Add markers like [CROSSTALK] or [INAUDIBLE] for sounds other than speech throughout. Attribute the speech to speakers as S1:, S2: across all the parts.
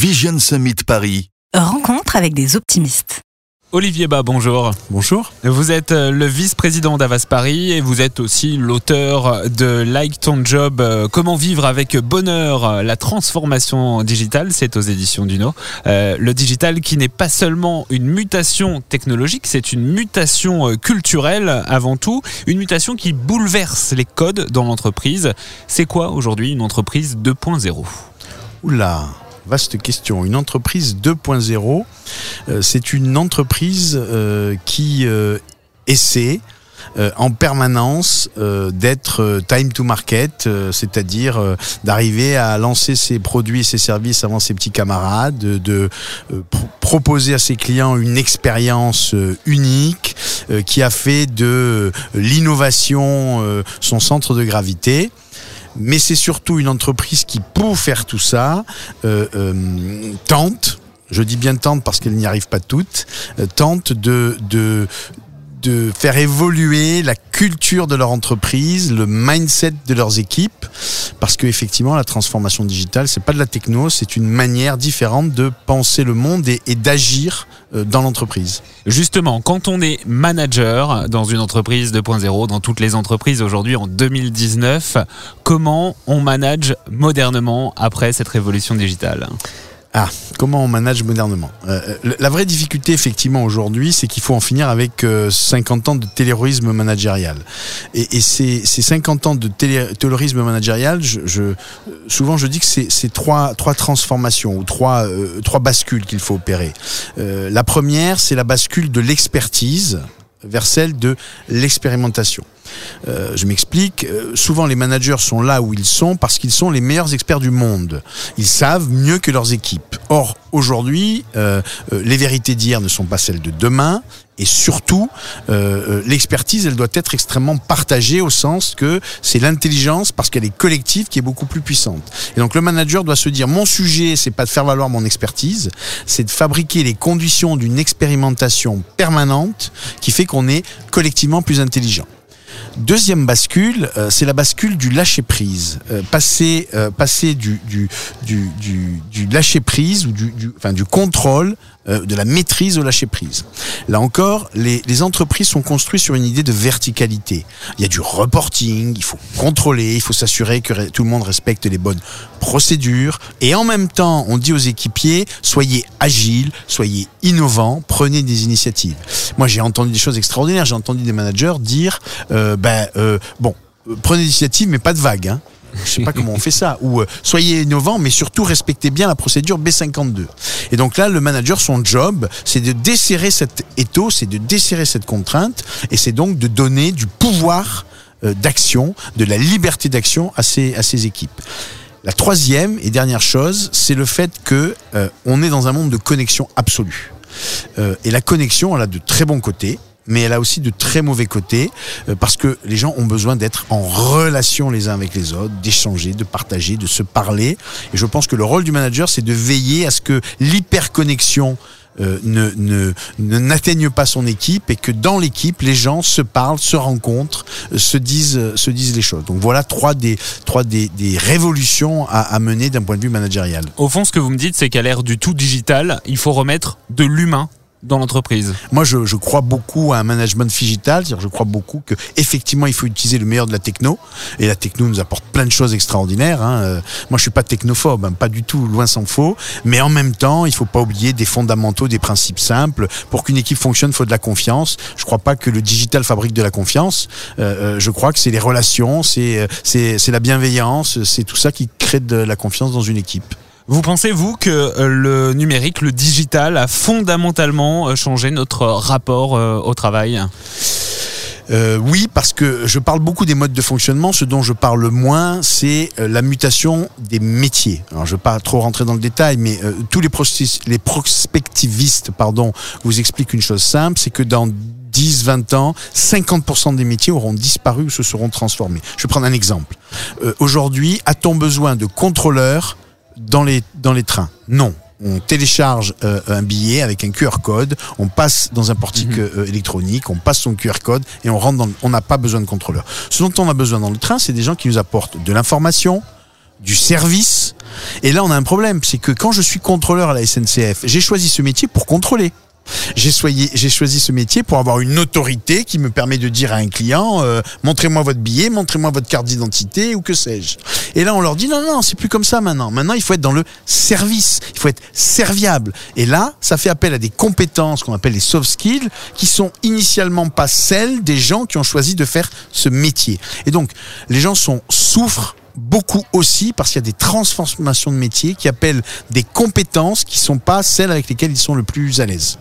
S1: Vision Summit Paris.
S2: Rencontre avec des optimistes.
S3: Olivier Bas, bonjour.
S4: Bonjour.
S3: Vous êtes euh, le vice-président d'Avas Paris et vous êtes aussi l'auteur de Like Ton Job, euh, Comment vivre avec bonheur euh, la transformation digitale. C'est aux éditions Duno. Euh, le digital qui n'est pas seulement une mutation technologique, c'est une mutation culturelle avant tout. Une mutation qui bouleverse les codes dans l'entreprise. C'est quoi aujourd'hui une entreprise 2.0
S4: Oula, vaste question. Une entreprise 2.0, euh, c'est une entreprise euh, qui euh, essaie en permanence d'être time to market, c'est-à-dire d'arriver à lancer ses produits et ses services avant ses petits camarades, de, de, pro- proposer à ses clients une expérience unique qui a fait de l'innovation son centre de gravité mais c'est surtout une entreprise qui, pour faire tout ça, euh, euh, tente, je dis bien tente parce qu'elle n'y arrive pas toutes, euh, tente de, de, de faire évoluer la culture de leur entreprise, le mindset de leurs équipes, parce que effectivement la transformation digitale, c'est pas de la techno, c'est une manière différente de penser le monde et, et d'agir euh, dans l'entreprise.
S3: Justement, quand on est manager dans une entreprise 2.0, dans toutes les entreprises aujourd'hui en 2019, comment on manage modernement après cette révolution digitale?
S4: Ah, comment on manage modernement Euh, La vraie difficulté, effectivement, aujourd'hui, c'est qu'il faut en finir avec euh, 50 ans de terrorisme managérial. Et, et ces, ces 50 ans de terrorisme managérial, je, je- souvent je dis que c'est c'est trois, trois transformations ou trois, euh, trois bascules qu'il faut opérer. Euh, la première, c'est la bascule de l'expertise vers celle de l'expérimentation. Euh, je m'explique. Euh, souvent, les managers sont là où ils sont parce qu'ils sont les meilleurs experts du monde. Ils savent mieux que leurs équipes. Or, aujourd'hui, euh, les vérités d'hier ne sont pas celles de demain. Et surtout, l'expertise, elle doit être extrêmement partagée au sens que c'est l'intelligence, parce qu'elle est collective, qui est beaucoup plus puissante. Et donc le manager doit se dire, mon sujet, c'est pas de faire valoir mon expertise, c'est de fabriquer les conditions d'une expérimentation permanente qui fait qu'on est collectivement plus intelligent. Deuxième bascule, euh, c'est la bascule du lâcher prise. Euh, passer, euh, passer du, du, du, du, lâcher prise ou du, du, enfin, du contrôle, euh, de la maîtrise au lâcher prise. Là encore, les, les entreprises sont construites sur une idée de verticalité. Il y a du reporting, il faut contrôler, il faut s'assurer que tout le monde respecte les bonnes procédures. Et en même temps, on dit aux équipiers, soyez agiles, soyez innovants, prenez des initiatives. Moi, j'ai entendu des choses extraordinaires. J'ai entendu des managers dire, euh, ben, euh, bon, euh, prenez des initiatives, mais pas de vagues. Hein. Je sais pas comment on fait ça. Ou euh, soyez innovants, mais surtout respectez bien la procédure B52. Et donc là, le manager, son job, c'est de desserrer cet étau, c'est de desserrer cette contrainte, et c'est donc de donner du pouvoir euh, d'action, de la liberté d'action à ses, à ses équipes. La troisième et dernière chose, c'est le fait que euh, on est dans un monde de connexion absolue. Euh, et la connexion, elle a de très bons côtés, mais elle a aussi de très mauvais côtés, euh, parce que les gens ont besoin d'être en relation les uns avec les autres, d'échanger, de partager, de se parler. Et je pense que le rôle du manager, c'est de veiller à ce que l'hyperconnexion euh, ne ne- ne- n'atteigne pas son équipe et que dans l'équipe les gens se parlent, se rencontrent, euh, se disent euh, se disent les choses. Donc voilà trois des trois des, des révolutions à, à mener d'un point de vue managérial.
S3: Au fond, ce que vous me dites, c'est qu'à l'ère du tout digital, il faut remettre de l'humain dans l'entreprise.
S4: Moi, je, je crois beaucoup à un management digital. Je crois beaucoup que effectivement, il faut utiliser le meilleur de la techno. Et la techno nous apporte plein de choses extraordinaires. Hein. Moi, je suis pas technophobe, hein, pas du tout, loin s'en faut. Mais en même temps, il faut pas oublier des fondamentaux, des principes simples. Pour qu'une équipe fonctionne, il faut de la confiance. Je crois pas que le digital fabrique de la confiance. Euh, euh, je crois que c'est les relations, euh, c'est c'est la bienveillance, c'est tout ça qui crée de la confiance dans une équipe.
S3: Vous pensez, vous, que euh, le numérique, le digital, a fondamentalement euh, changé notre rapport euh, au travail?
S4: Oui, parce que je parle beaucoup des modes de fonctionnement. Ce dont je parle moins, c'est la mutation des métiers. Alors, je ne vais pas trop rentrer dans le détail, mais tous les, prospectivistes pardon, vous expliquent une chose simple, c'est que dans 10, 20 ans, 50% des métiers auront disparu ou se seront transformés. Je vais prendre un exemple. Aujourd'hui, a-t-on besoin de contrôleurs dans les, dans les trains Non. On télécharge euh, un billet avec un QR code, on passe dans un portique euh, électronique, on passe son QR code et on rentre dans. le- On n'a pas besoin de contrôleur. Ce dont on a besoin dans le train, c'est des gens qui nous apportent de l'information, du service. Et là, on a un problème, c'est que quand je suis contrôleur à la SNCF, j'ai choisi ce métier pour contrôler. J'ai choisi, ce métier pour avoir une autorité qui me permet de dire à un client euh, montrez-moi votre billet, montrez-moi votre carte d'identité ou que sais-je. Et là, on leur dit non, non, c'est plus comme ça maintenant. Maintenant, il faut être dans le service, il faut être serviable. Et là, ça fait appel à des compétences qu'on appelle les soft skills, qui sont initialement pas celles des gens qui ont choisi de faire ce métier. Et donc, les gens sont souffrent beaucoup aussi parce qu'il y a des transformations de métiers qui appellent des compétences qui sont pas celles avec lesquelles ils sont le plus à l'aise.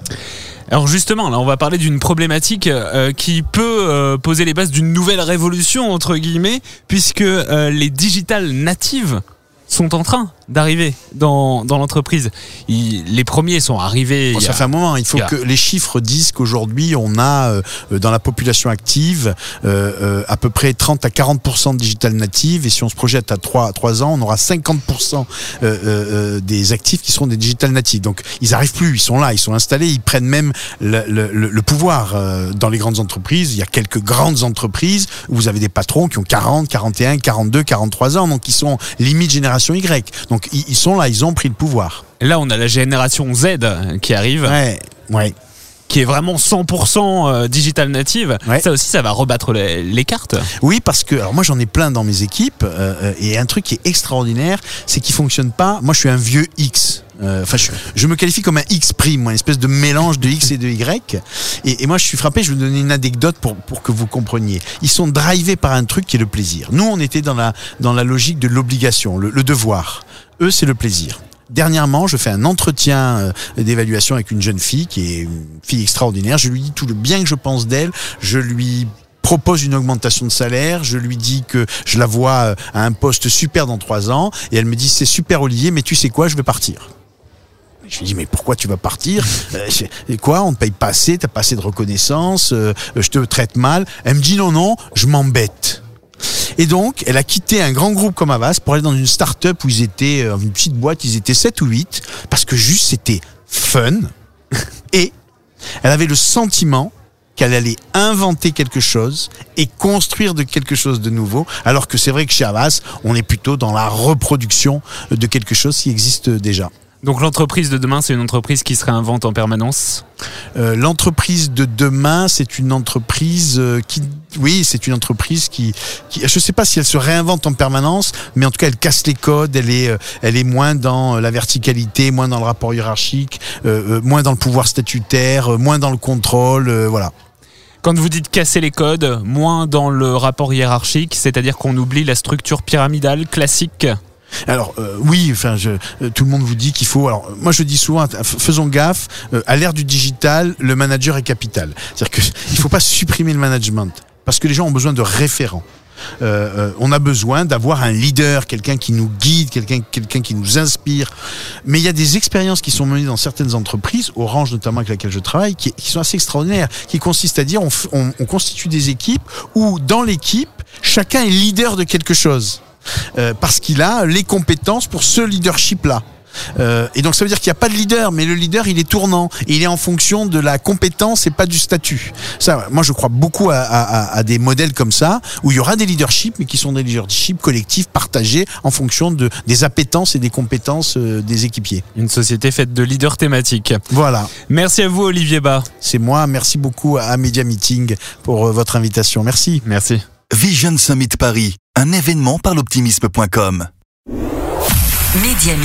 S3: Alors justement, là, on va parler d'une problématique euh, qui peut euh, poser les bases d'une nouvelle révolution entre guillemets, puisque euh, les digital natives sont en train d'arriver dans, dans l'entreprise. Les premiers sont arrivés.
S4: Bon, ça
S3: a-
S4: fait un moment. Il faut
S3: il a-
S4: que les chiffres disent qu'aujourd'hui, on a euh, dans la population active euh, euh, à peu près 30 à 40% de digital native. Et si on se projette à 3, 3 ans, on aura 50 euh, euh, euh, des actifs qui seront des digital natives. Donc, ils arrivent plus. Ils sont là, ils sont installés. Ils prennent même le, le- le- le pouvoir euh, dans les grandes entreprises. Il y a quelques grandes entreprises où vous avez des patrons qui ont 40, 41, 42, 43 ans. Donc, ils sont limite génération Y. Donc, ils, ils sont là, ils ont pris le pouvoir.
S3: Là, on a la génération Z qui arrive,
S4: Ouais, ouais.
S3: qui est vraiment 100% euh, digital native.
S4: Ouais.
S3: Ça aussi, ça va rebattre les, les cartes.
S4: Oui, parce que alors moi j'en ai plein dans mes équipes euh, euh, et un truc qui est extraordinaire, c'est qu'ils fonctionnent pas. Moi, je suis un vieux X. Euh, Enfin, je, je me qualifie comme un X prime, une espèce de mélange de X et de Y. Et, et moi, je suis frappé. Je vais vous donner une anecdote pour pour que vous compreniez. Ils sont drivés par un truc qui est le plaisir. Nous, on était dans la dans la logique de l'obligation, le, le devoir. Eux, c'est le plaisir. Dernièrement, je fais un entretien euh, d'évaluation avec une jeune fille qui est une fille extraordinaire. Je lui dis tout le bien que je pense d'elle. Je lui propose une augmentation de salaire, je lui dis que je la vois euh, à un poste super dans trois ans, et elle me dit c'est super Olivier, mais tu sais quoi, je vais partir. Je lui dis mais pourquoi tu vas partir? Euh, Quoi On ne paye pas assez, t'as pas assez de reconnaissance, euh, je te traite mal? Elle me dit non non, je m'embête. Et donc, elle a quitté un grand groupe comme Avas pour aller dans une start-up où ils étaient, euh, une petite boîte, ils étaient 7 ou 8, parce que juste c'était fun. [LAUGHS] Et elle avait le sentiment qu'elle allait inventer quelque chose et construire de quelque chose de nouveau, alors que c'est vrai que chez Avas, on est plutôt dans la reproduction de quelque chose qui existe déjà.
S3: Donc l'entreprise de demain, c'est une entreprise qui se réinvente en permanence.
S4: Euh, L'entreprise de demain, c'est une entreprise euh, qui, oui, c'est une entreprise qui, qui, je sais pas si elle se réinvente en permanence, mais en tout cas, elle casse les codes. Elle est, euh, elle est moins dans la verticalité, moins dans le rapport hiérarchique, euh, moins dans le pouvoir statutaire, moins dans le contrôle, euh, voilà.
S3: Quand vous dites casser les codes, moins dans le rapport hiérarchique, c'est-à-dire qu'on oublie la structure pyramidale classique.
S4: Alors euh, oui, enfin, je, euh, tout le monde vous dit qu'il faut. Alors moi, je dis souvent, faisons gaffe. euh, à l'ère du digital, le manager est capital. C'est-à-dire que [LAUGHS] il faut pas supprimer le management parce que les gens ont besoin de référents. Euh, euh, on a besoin d'avoir un leader, quelqu'un qui nous guide, quelqu'un quelqu'un qui nous inspire. Mais il y a des expériences qui sont menées dans certaines entreprises, Orange notamment avec laquelle je travaille, qui, qui sont assez extraordinaires, qui consistent à dire on, on- on constitue des équipes où dans l'équipe, chacun est leader de quelque chose. Euh, parce qu'il a les compétences pour ce leadership-là. Euh, et donc ça veut dire qu'il n'y a pas de leader, mais le leader il est tournant et il est en fonction de la compétence et pas du statut. Ça, moi je crois beaucoup à, à- à- à des modèles comme ça où il y aura des leaderships, mais qui sont des leaderships collectifs partagés en fonction de des appétences et des compétences euh, des équipiers.
S3: Une société faite de leaders thématiques.
S4: Voilà,
S3: Merci à vous Olivier Bas.
S4: c'est moi. Merci beaucoup à Media Meeting pour euh, votre invitation. Merci.
S3: Merci.
S1: Vision Summit Paris, un événement par l'optimisme.com.
S2: Meeting.